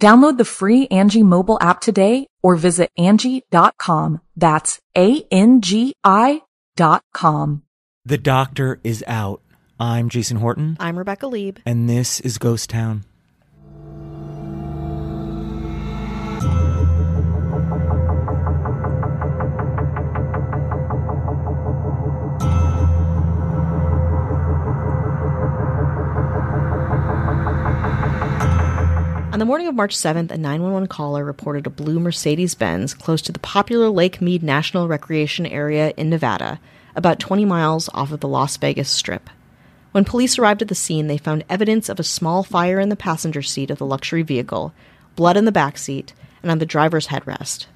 Download the free Angi mobile app today or visit Angi.com. That's A-N-G-I dot com. The doctor is out. I'm Jason Horton. I'm Rebecca Lieb. And this is Ghost Town. On the morning of March 7th, a 911 caller reported a blue Mercedes Benz close to the popular Lake Mead National Recreation Area in Nevada, about 20 miles off of the Las Vegas Strip. When police arrived at the scene, they found evidence of a small fire in the passenger seat of the luxury vehicle, blood in the back seat, and on the driver's headrest.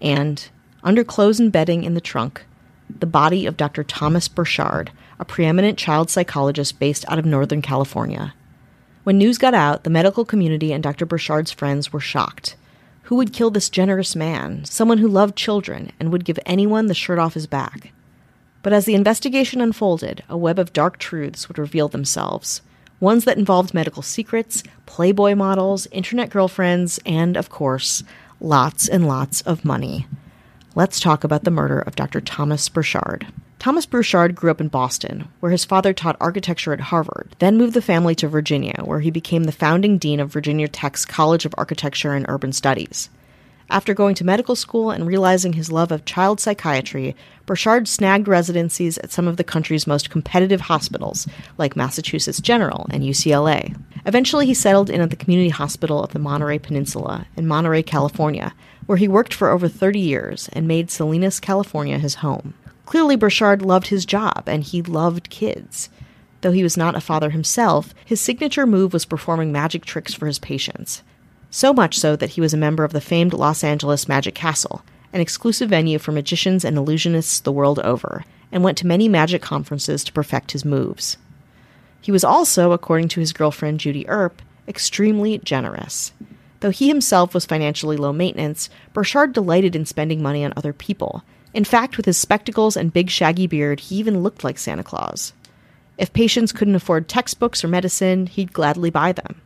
And, under clothes and bedding in the trunk, the body of Dr. Thomas Burchard, a preeminent child psychologist based out of Northern California. When news got out, the medical community and Dr. Burchard's friends were shocked. Who would kill this generous man, someone who loved children and would give anyone the shirt off his back? But as the investigation unfolded, a web of dark truths would reveal themselves. Ones that involved medical secrets, Playboy models, internet girlfriends, and, of course, lots and lots of money. Let's talk about the murder of Dr. Thomas Burchard. Thomas Burchard grew up in Boston, where his father taught architecture at Harvard, then moved the family to Virginia, where he became the founding dean of Virginia Tech's College of Architecture and Urban Studies. After going to medical school and realizing his love of child psychiatry, Burchard snagged residencies at some of the country's most competitive hospitals, like Massachusetts General and UCLA. Eventually, he settled in at the Community Hospital of the Monterey Peninsula in Monterey, California, where he worked for over 30 years and made Salinas, California his home. Clearly, Burchard loved his job and he loved kids. Though he was not a father himself, his signature move was performing magic tricks for his patients. So much so that he was a member of the famed Los Angeles Magic Castle, an exclusive venue for magicians and illusionists the world over, and went to many magic conferences to perfect his moves. He was also, according to his girlfriend Judy Earp, extremely generous. Though he himself was financially low maintenance, Burchard delighted in spending money on other people, in fact, with his spectacles and big shaggy beard, he even looked like Santa Claus. If patients couldn't afford textbooks or medicine, he'd gladly buy them.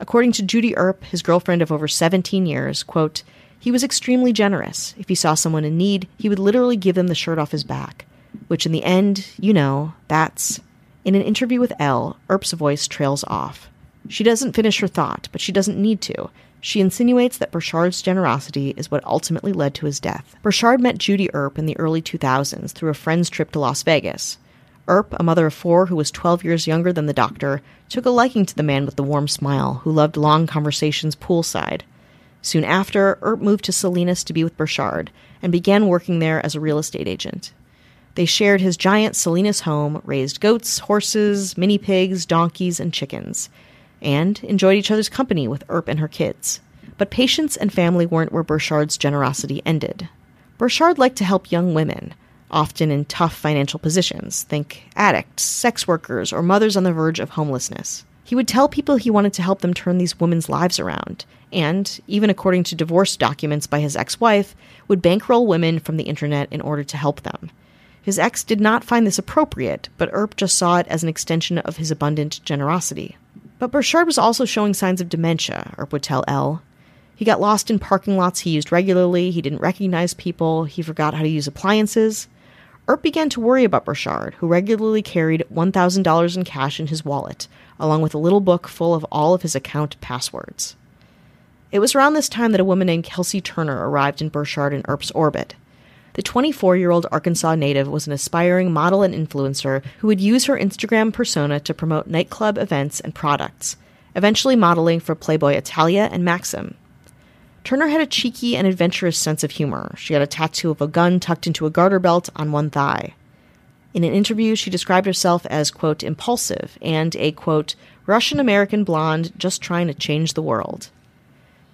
According to Judy Earp, his girlfriend of over 17 years, quote, he was extremely generous. If he saw someone in need, he would literally give them the shirt off his back. Which, in the end, you know, that's. In an interview with Elle, Earp's voice trails off. She doesn't finish her thought, but she doesn't need to. She insinuates that Burchard's generosity is what ultimately led to his death. Burchard met Judy Earp in the early 2000s through a friend's trip to Las Vegas. Earp, a mother of four who was 12 years younger than the doctor, took a liking to the man with the warm smile who loved long conversations poolside. Soon after, Earp moved to Salinas to be with Burchard and began working there as a real estate agent. They shared his giant Salinas home, raised goats, horses, mini pigs, donkeys, and chickens and enjoyed each other's company with Earp and her kids. But patients and family weren't where Burchard's generosity ended. Burchard liked to help young women, often in tough financial positions think addicts, sex workers, or mothers on the verge of homelessness. He would tell people he wanted to help them turn these women's lives around, and, even according to divorce documents by his ex wife, would bankroll women from the internet in order to help them. His ex did not find this appropriate, but Earp just saw it as an extension of his abundant generosity. But Burchard was also showing signs of dementia, Earp would tell Elle. He got lost in parking lots he used regularly, he didn't recognize people, he forgot how to use appliances. Earp began to worry about Burchard, who regularly carried $1,000 in cash in his wallet, along with a little book full of all of his account passwords. It was around this time that a woman named Kelsey Turner arrived in Burchard and Earp's orbit. The 24 year old Arkansas native was an aspiring model and influencer who would use her Instagram persona to promote nightclub events and products, eventually modeling for Playboy Italia and Maxim. Turner had a cheeky and adventurous sense of humor. She had a tattoo of a gun tucked into a garter belt on one thigh. In an interview, she described herself as, quote, impulsive and a, quote, Russian American blonde just trying to change the world.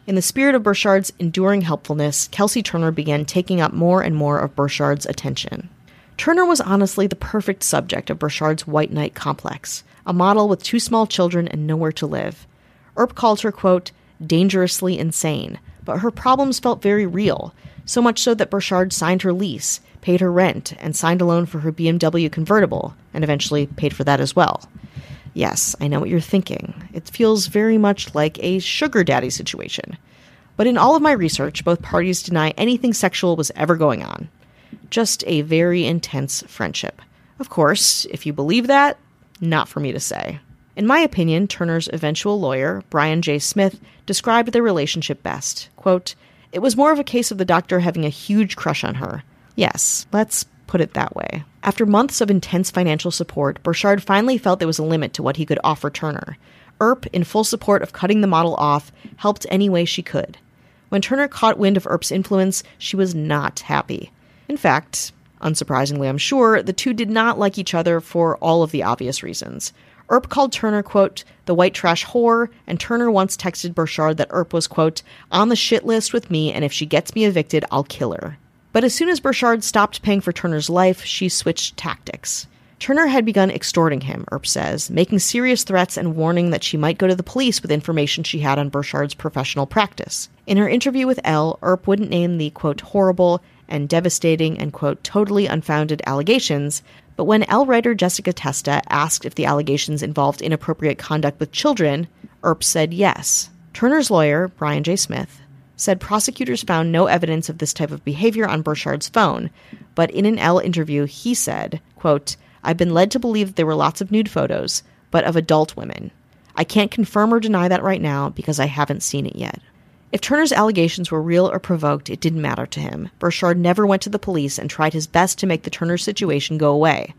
In the spirit of Burchard's enduring helpfulness, Kelsey Turner began taking up more and more of Burchard's attention. Turner was honestly the perfect subject of Burchard's white knight complex, a model with two small children and nowhere to live. Earp called her, quote, dangerously insane, but her problems felt very real, so much so that Burchard signed her lease, paid her rent, and signed a loan for her BMW convertible, and eventually paid for that as well. Yes, I know what you're thinking. It feels very much like a sugar daddy situation. But in all of my research, both parties deny anything sexual was ever going on. Just a very intense friendship. Of course, if you believe that, not for me to say. In my opinion, Turner's eventual lawyer, Brian J. Smith, described their relationship best. Quote, It was more of a case of the doctor having a huge crush on her. Yes, let's put it that way. After months of intense financial support, Burchard finally felt there was a limit to what he could offer Turner. Earp, in full support of cutting the model off, helped any way she could. When Turner caught wind of Earp's influence, she was not happy. In fact, unsurprisingly, I'm sure, the two did not like each other for all of the obvious reasons. Earp called Turner, quote, the white trash whore, and Turner once texted Burchard that Earp was, quote, on the shit list with me, and if she gets me evicted, I'll kill her. But as soon as Burchard stopped paying for Turner's life, she switched tactics. Turner had begun extorting him, Earp says, making serious threats and warning that she might go to the police with information she had on Burchard's professional practice. In her interview with Elle, Earp wouldn't name the, quote, horrible and devastating and, quote, totally unfounded allegations, but when Elle writer Jessica Testa asked if the allegations involved inappropriate conduct with children, Earp said yes. Turner's lawyer, Brian J. Smith, said prosecutors found no evidence of this type of behavior on Burchard's phone, but in an Elle interview, he said, quote, I've been led to believe that there were lots of nude photos, but of adult women. I can't confirm or deny that right now because I haven't seen it yet. If Turner's allegations were real or provoked, it didn't matter to him. Burchard never went to the police and tried his best to make the Turner situation go away.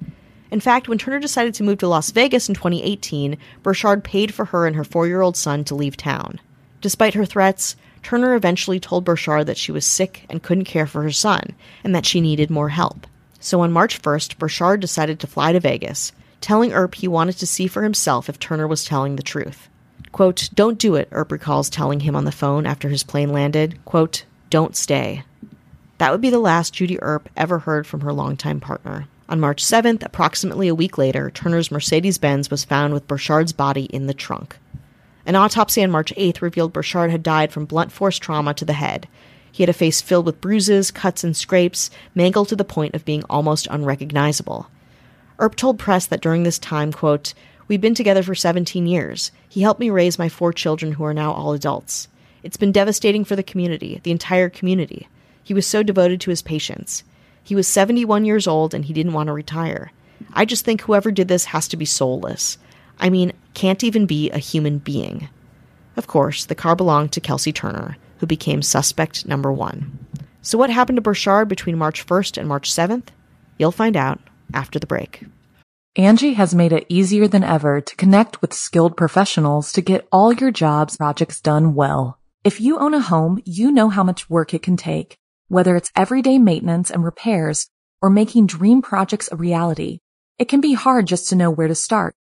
In fact, when Turner decided to move to Las Vegas in 2018, Burchard paid for her and her four year old son to leave town. Despite her threats, Turner eventually told Burchard that she was sick and couldn't care for her son, and that she needed more help. So on March 1st, Burchard decided to fly to Vegas, telling Earp he wanted to see for himself if Turner was telling the truth. Quote, Don't do it, Earp recalls telling him on the phone after his plane landed. Quote, Don't stay. That would be the last Judy Earp ever heard from her longtime partner. On March 7th, approximately a week later, Turner's Mercedes Benz was found with Burchard's body in the trunk. An autopsy on March 8th revealed Burchard had died from blunt force trauma to the head. He had a face filled with bruises, cuts, and scrapes, mangled to the point of being almost unrecognizable. Earp told press that during this time, quote, We've been together for 17 years. He helped me raise my four children who are now all adults. It's been devastating for the community, the entire community. He was so devoted to his patients. He was 71 years old and he didn't want to retire. I just think whoever did this has to be soulless. I mean, can't even be a human being. Of course, the car belonged to Kelsey Turner, who became suspect number one. So, what happened to Burchard between March 1st and March 7th? You'll find out after the break. Angi has made it easier than ever to connect with skilled professionals to get all your jobs projects done well. If you own a home, you know how much work it can take, whether it's everyday maintenance and repairs or making dream projects a reality. It can be hard just to know where to start.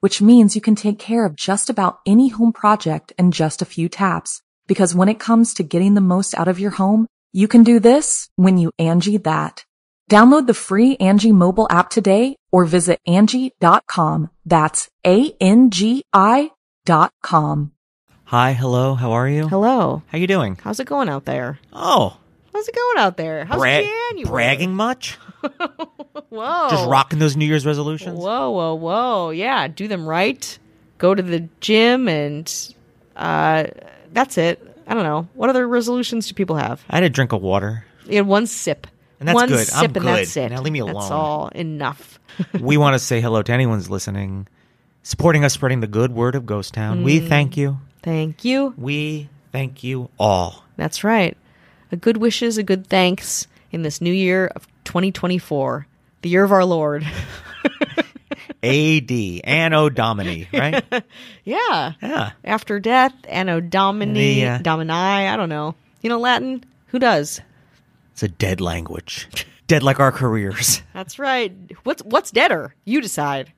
which means you can take care of just about any home project in just a few taps. Because when it comes to getting the most out of your home, you can do this when you Angi that. Download the free Angi mobile app today or visit Angi.com. That's A-N-G-I dot com. Hi, hello, how are you? Hello. How you doing? How's it going out there? Oh, How's it going out there? How's Bra- January? bragging much? Whoa. Just rocking those New Year's resolutions? Whoa, whoa, whoa. Yeah, do them right. Go to the gym and uh, that's it. I don't know. What other resolutions do people have? I had a drink of water. You had one sip. And that's one good. sip I'm and good. that's it. Now leave me alone. That's all. Enough. we want to say hello to anyone's listening, supporting us, spreading the good word of Ghost Town. We Mm. thank you. Thank you. We thank you all. That's right. A good wishes, a good thanks in this new year of 2024, the year of our Lord. AD, Anno Domini, right? yeah. Yeah. After death, Anno Domini, Yeah. Uh, Domini, I don't know. You know Latin? Who does? It's a dead language. Dead like our careers. That's right. What's what's deader? You decide.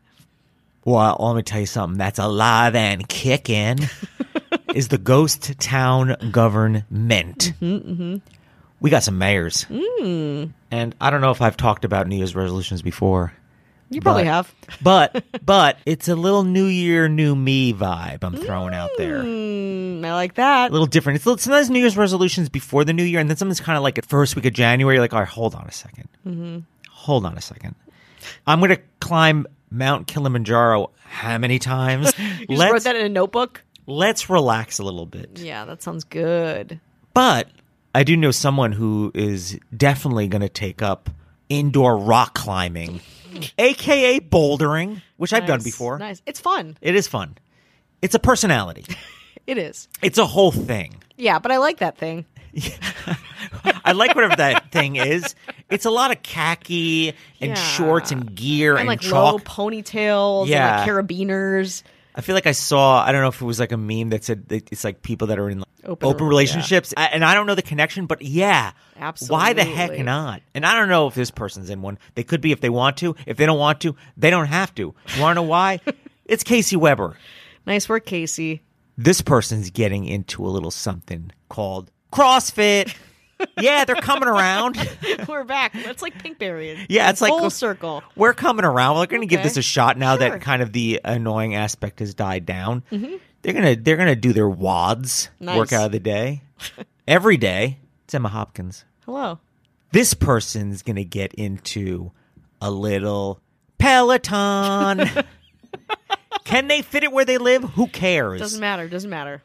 Well, let me tell you something that's alive and kicking is the Ghost Town government. We got some mayors. And I don't know if I've talked about New Year's resolutions before. You probably But- have. But but it's a little New Year, New Me vibe I'm throwing out there. Mm, I like that. A little different. It's little- sometimes New Year's resolutions before the New Year, and then something's kind of like at first week of January. Like, all right, hold on a 2nd Mm-hmm. Hold on a second. I'm going to climb Mount Kilimanjaro how many times? You let's wrote that in a notebook? Let's relax a little bit. Yeah, that sounds good. But I do know someone who is definitely going to take up indoor rock climbing, aka bouldering, which I've done before. Nice. It's fun. It is fun. It's a personality. It is. It's a whole thing. Yeah, but I like that thing. I like whatever that thing is. It's a lot of khaki and Yeah. shorts and gear and, And like chalk. low ponytails Yeah. and like carabiners. I feel like I saw. I don't know if it was like a meme that said that it's like people that are in like, Open- open, relationships, I- and I don't know the connection, but yeah, Absolutely. Why the heck not? And I don't know if this person's in one. They could be if they want to. If they don't want to, they don't have to. You want to know why? it's Casey Weber. Nice work, Casey. This person's getting into a little something called CrossFit. yeah, they're coming around. We're back. That's like Pinkberry. Yeah, it's like full circle. We're coming around. We're going to give this a shot now Sure. that kind of the annoying aspect has died down. Mm-hmm. They're gonna they're gonna do their WODs Nice. workout of the day every day. It's Emma Hopkins. Hello. This person's gonna get into a little Peloton. Can they fit it where they live? Who cares? Doesn't matter. Doesn't matter.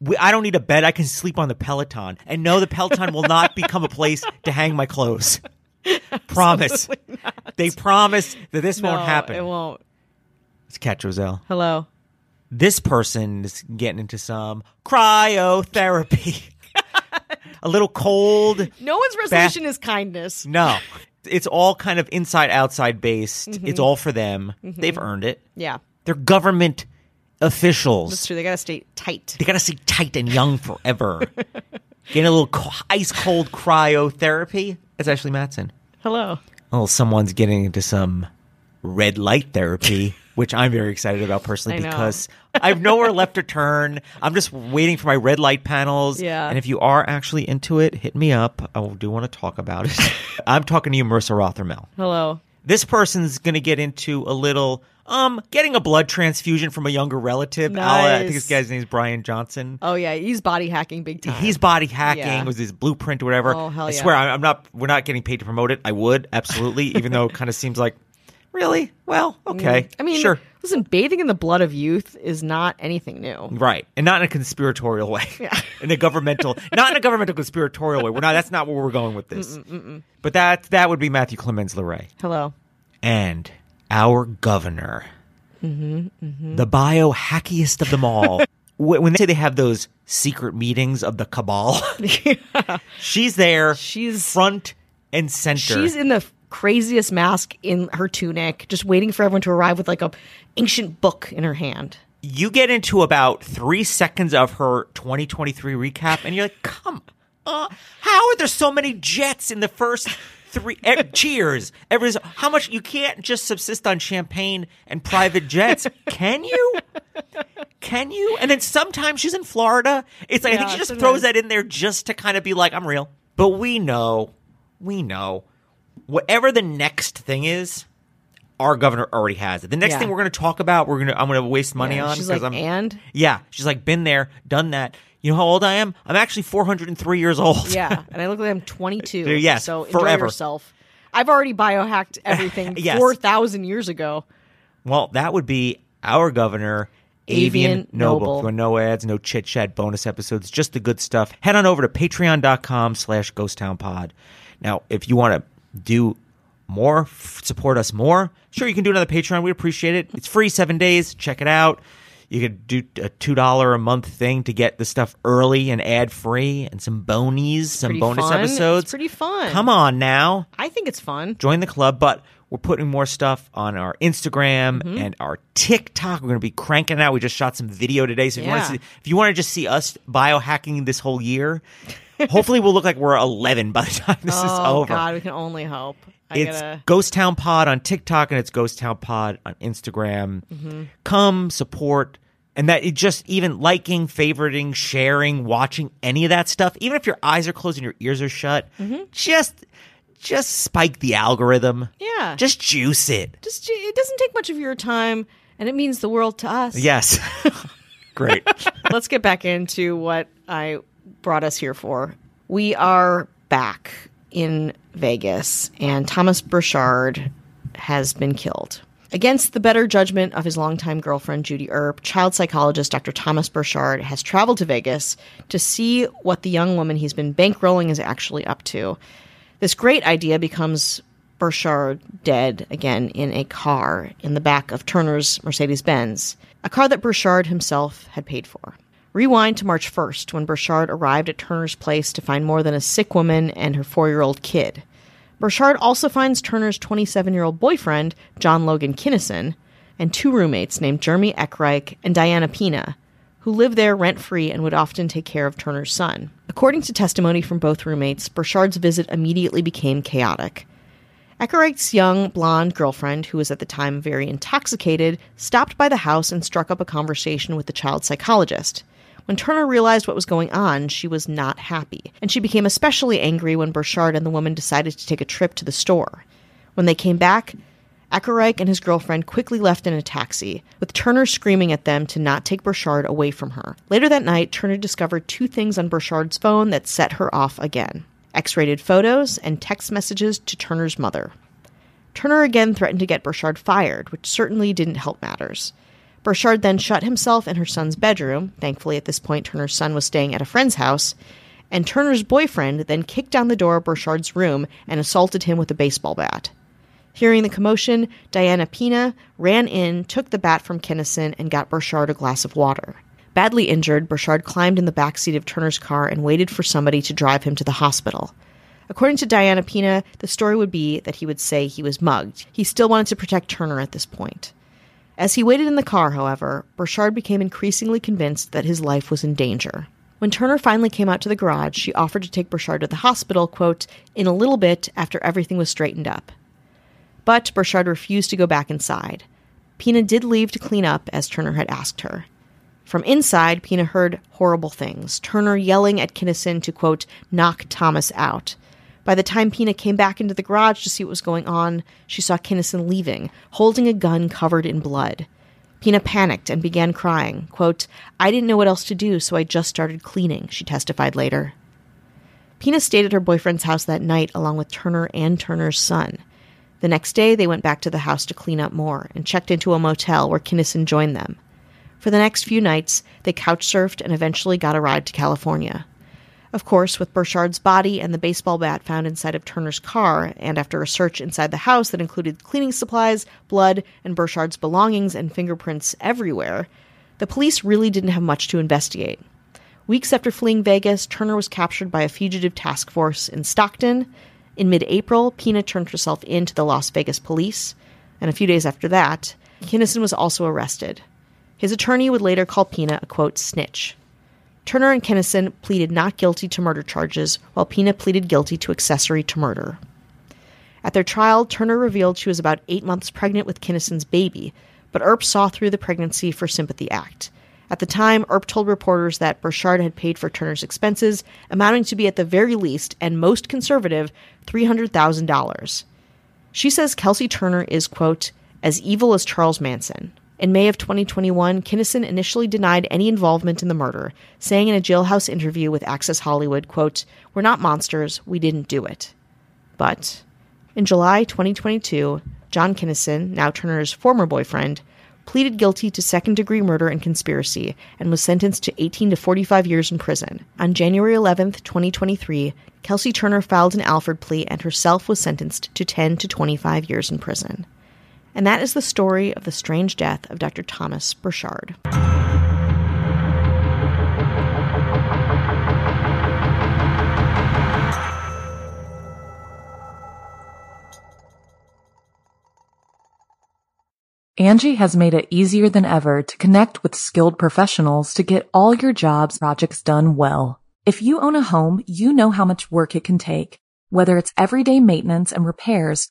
We, I don't need a bed. I can sleep on the Peloton. And no, the Peloton will not become a place to hang my clothes. Promise. They promise that this No, won't happen. It won't. It's Cat Roselle. Hello. This person is getting into some cryotherapy. a little cold. No one's resolution is kindness. No. It's all kind of inside outside based. Mm-hmm. It's all for them. They've earned it. Yeah, They're government officials. that's true. They gotta stay tight. They got to stay tight and young forever. Getting a little co- ice cold cryotherapy. It's Ashley Matson. Hello. Oh, someone's getting into some red light therapy, which I'm very excited about personally I because I have nowhere left to turn. I'm just waiting for my red light panels. Yeah. And if you are actually into it, hit me up. I do want to talk about it. I'm talking to you, Marissa Rothermel. Hello. This person's going to get into a little, um, getting a blood transfusion from a younger relative. I'll- I think this guy's name is Brian Johnson. Oh yeah, he's body hacking big time. He's body hacking Yeah. with his blueprint or whatever. Oh, hell I swear, I'm not. We're not getting paid to promote it. I would absolutely, even though it kind of seems like, really, well, okay. Mm. I mean, sure, listen, bathing in the blood of youth is not anything new. right, and not in a conspiratorial way. yeah. in a governmental, not in a governmental conspiratorial way. We're not. That's not where we're going with this. But that that would be Matthew Clemens Leray Hello. And our governor, Mm-hmm, the biohackiest of them all. When they say they have those secret meetings of the cabal, she's there. She's- front and center. She's in the craziest mask in her tunic, just waiting for everyone to arrive with like a ancient book in her hand. you get into about three seconds of her 2023 recap, and you're like, "Come, uh, how are there so many jets in the first three? eh, cheers, everybody's how much? You can't just subsist on champagne and private jets, can you? Can you? And then sometimes she's in Florida. It's like I think she just sometimes. throws that in there just to kind of be like, "I'm real." But we know, we know, whatever the next thing is, our governor already has it. The next Yeah. thing we're going to talk about, we're going to I'm going to waste money Yeah, on she's 'cause like, I'm and yeah. She's like been there, done that. You know how old I am? I'm actually 403 years old. yeah, and I look like I'm 22. Yes, so enjoy forever. yourself. I've already biohacked everything Yes. 4,000 years ago. Well, that would be our governor, Avian, Avian Noble. Noble. No ads, no chit chat, bonus episodes, just the good stuff. Head on over to patreon.com slash ghosttownpod. Now, if you want to do more, f- support us more, sure, you can do another Patreon. We appreciate it. It's free seven days. Check it out. You could do a $2 a month thing to get the stuff early and ad free and some bonies, some Pretty bonus fun. episodes. It's pretty fun. Come on now I think it's fun. join the club, but we're putting more stuff on our Instagram Mm-hmm. and our TikTok. We're going to be cranking it out. We just shot some video today, so if you want Yeah. to see, if you want to just see us biohacking this whole year, hopefully we'll look like we're 11 by the time this is oh, over. God, we can only hope. I It's gotta. Ghost Town Pod on TikTok and it's Ghost Town Pod on Instagram. Mm-hmm. Come support. And that it just even liking, favoriting, sharing, watching any of that stuff, even if your eyes are closed and your ears are shut, Mm-hmm. just just spike the algorithm. Yeah. Just juice it. Just it doesn't take much of your time, and it means the world to us. Yes. Great. Let's get back into what I brought us here for. We are back in Vegas, and Thomas Burchard has been killed. Against the better judgment of his longtime girlfriend, Judy Earp, child psychologist Dr. Thomas Burchard has traveled to Vegas to see what the young woman he's been bankrolling is actually up to. This great idea becomes Burchard dead again in a car in the back of Turner's Mercedes Benz, a car that Burchard himself had paid for. Rewind to March 1st, when Burchard arrived at Turner's place to find more than a sick woman and her four year old kid. Burchard also finds Turner's 27 year old boyfriend, John Logan Kinnison, and two roommates named Jeremy Eckreich and Diana Pina, who lived there rent free and would often take care of Turner's son. According to testimony from both roommates, Burchard's visit immediately became chaotic. Eckereich's young blonde girlfriend, who was at the time very intoxicated, stopped by the house and struck up a conversation with the child psychologist. When Turner realized what was going on, she was not happy, and she became especially angry when Burchard and the woman decided to take a trip to the store. When they came back, Eckereich and his girlfriend quickly left in a taxi, with Turner screaming at them to not take Burchard away from her. Later that night, Turner discovered two things on Burchard's phone that set her off again X rated photos and text messages to Turner's mother. Turner again threatened to get Burchard fired, which certainly didn't help matters. Burchard then shut himself in her son's bedroom. Thankfully, at this point, Turner's son was staying at a friend's house. And Turner's boyfriend then kicked down the door of Burchard's room and assaulted him with a baseball bat. Hearing the commotion, Diana Pina ran in, took the bat from Kinnison, and got Burchard a glass of water. Badly injured, Burchard climbed in the back seat of Turner's car and waited for somebody to drive him to the hospital. According to Diana Pina, the story would be that he would say he was mugged. He still wanted to protect Turner at this point. As he waited in the car, however, Burchard became increasingly convinced that his life was in danger. When Turner finally came out to the garage, she offered to take Burchard to the hospital, quote, in a little bit after everything was straightened up. But Burchard refused to go back inside. Pina did leave to clean up as Turner had asked her. From inside, Pina heard horrible things, Turner yelling at Kinnison to, quote, knock Thomas out. By the time Pina came back into the garage to see what was going on, she saw Kinnison leaving, holding a gun covered in blood. Pina panicked and began crying. Quote, I didn't know what else to do, so I just started cleaning, she testified later. Pina stayed at her boyfriend's house that night along with Turner and Turner's son. The next day, they went back to the house to clean up more and checked into a motel where Kinnison joined them. For the next few nights, they couch surfed and eventually got a ride to California. Of course, with Burchard's body and the baseball bat found inside of Turner's car, and after a search inside the house that included cleaning supplies, blood, and Burchard's belongings and fingerprints everywhere, the police really didn't have much to investigate. Weeks after fleeing Vegas, Turner was captured by a fugitive task force in Stockton. In mid April, Pina turned herself in to the Las Vegas police, and a few days after that, Kinnison was also arrested. His attorney would later call Pina a quote snitch. Turner and Kinnison pleaded not guilty to murder charges, while Pina pleaded guilty to accessory to murder. At their trial, Turner revealed she was about eight months pregnant with Kinnison's baby, but Earp saw through the pregnancy for Sympathy Act. At the time, Earp told reporters that Burchard had paid for Turner's expenses, amounting to be at the very least and most conservative $300,000. She says Kelsey Turner is, quote, as evil as Charles Manson. In May of 2021, Kinnison initially denied any involvement in the murder, saying in a jailhouse interview with Access Hollywood, quote, We're not monsters, we didn't do it. But in July 2022, John Kinnison, now Turner's former boyfriend, pleaded guilty to second degree murder and conspiracy and was sentenced to 18 to 45 years in prison. On January 11, 2023, Kelsey Turner filed an Alford plea and herself was sentenced to 10 to 25 years in prison. And that is the story of the strange death of Dr. Thomas Burchard. Angi has made it easier than ever to connect with skilled professionals to get all your jobs projects done well. If you own a home, you know how much work it can take, whether it's everyday maintenance and repairs